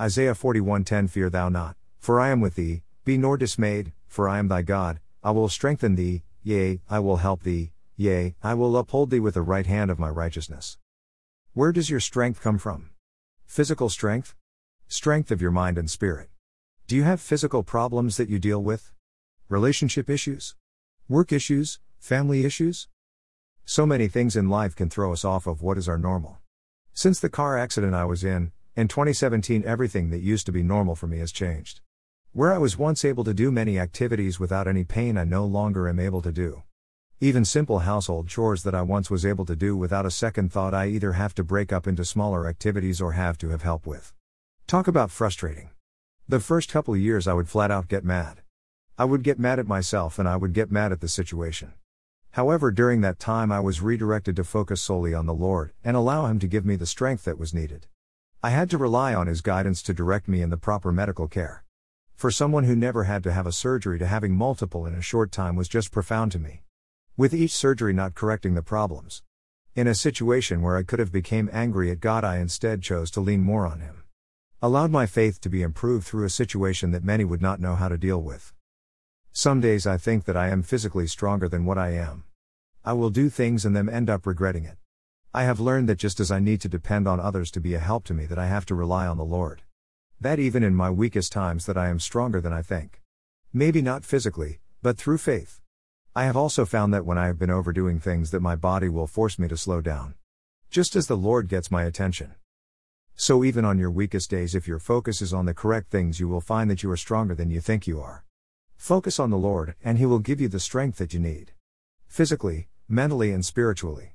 Isaiah 41:10 Fear thou not, for I am with thee, be nor dismayed, for I am thy God, I will strengthen thee, yea, I will help thee, yea, I will uphold thee with the right hand of my righteousness. Where does your strength come from? Physical strength? Strength of your mind and spirit. Do you have physical problems that you deal with? Relationship issues? Work issues? Family issues? So many things in life can throw us off of what is our normal. Since the car accident I was in, in 2017, everything that used to be normal for me has changed. Where I was once able to do many activities without any pain, I no longer am able to do. Even simple household chores that I once was able to do without a second thought, I either have to break up into smaller activities or have to have help with. Talk about frustrating. The first couple years, I would flat out get mad. I would get mad at myself and I would get mad at the situation. However, during that time, I was redirected to focus solely on the Lord and allow Him to give me the strength that was needed. I had to rely on His guidance to direct me in the proper medical care. For someone who never had to have a surgery to having multiple in a short time was just profound to me. With each surgery not correcting the problems. In a situation where I could have became angry at God, I instead chose to lean more on Him. Allowed my faith to be improved through a situation that many would not know how to deal with. Some days I think that I am physically stronger than what I am. I will do things and then end up regretting it. I have learned that just as I need to depend on others to be a help to me that I have to rely on the Lord. That even in my weakest times that I am stronger than I think. Maybe not physically, but through faith. I have also found that when I have been overdoing things that my body will force me to slow down. Just as the Lord gets my attention. So even on your weakest days if your focus is on the correct things you will find that you are stronger than you think you are. Focus on the Lord, and He will give you the strength that you need. Physically, mentally, and spiritually.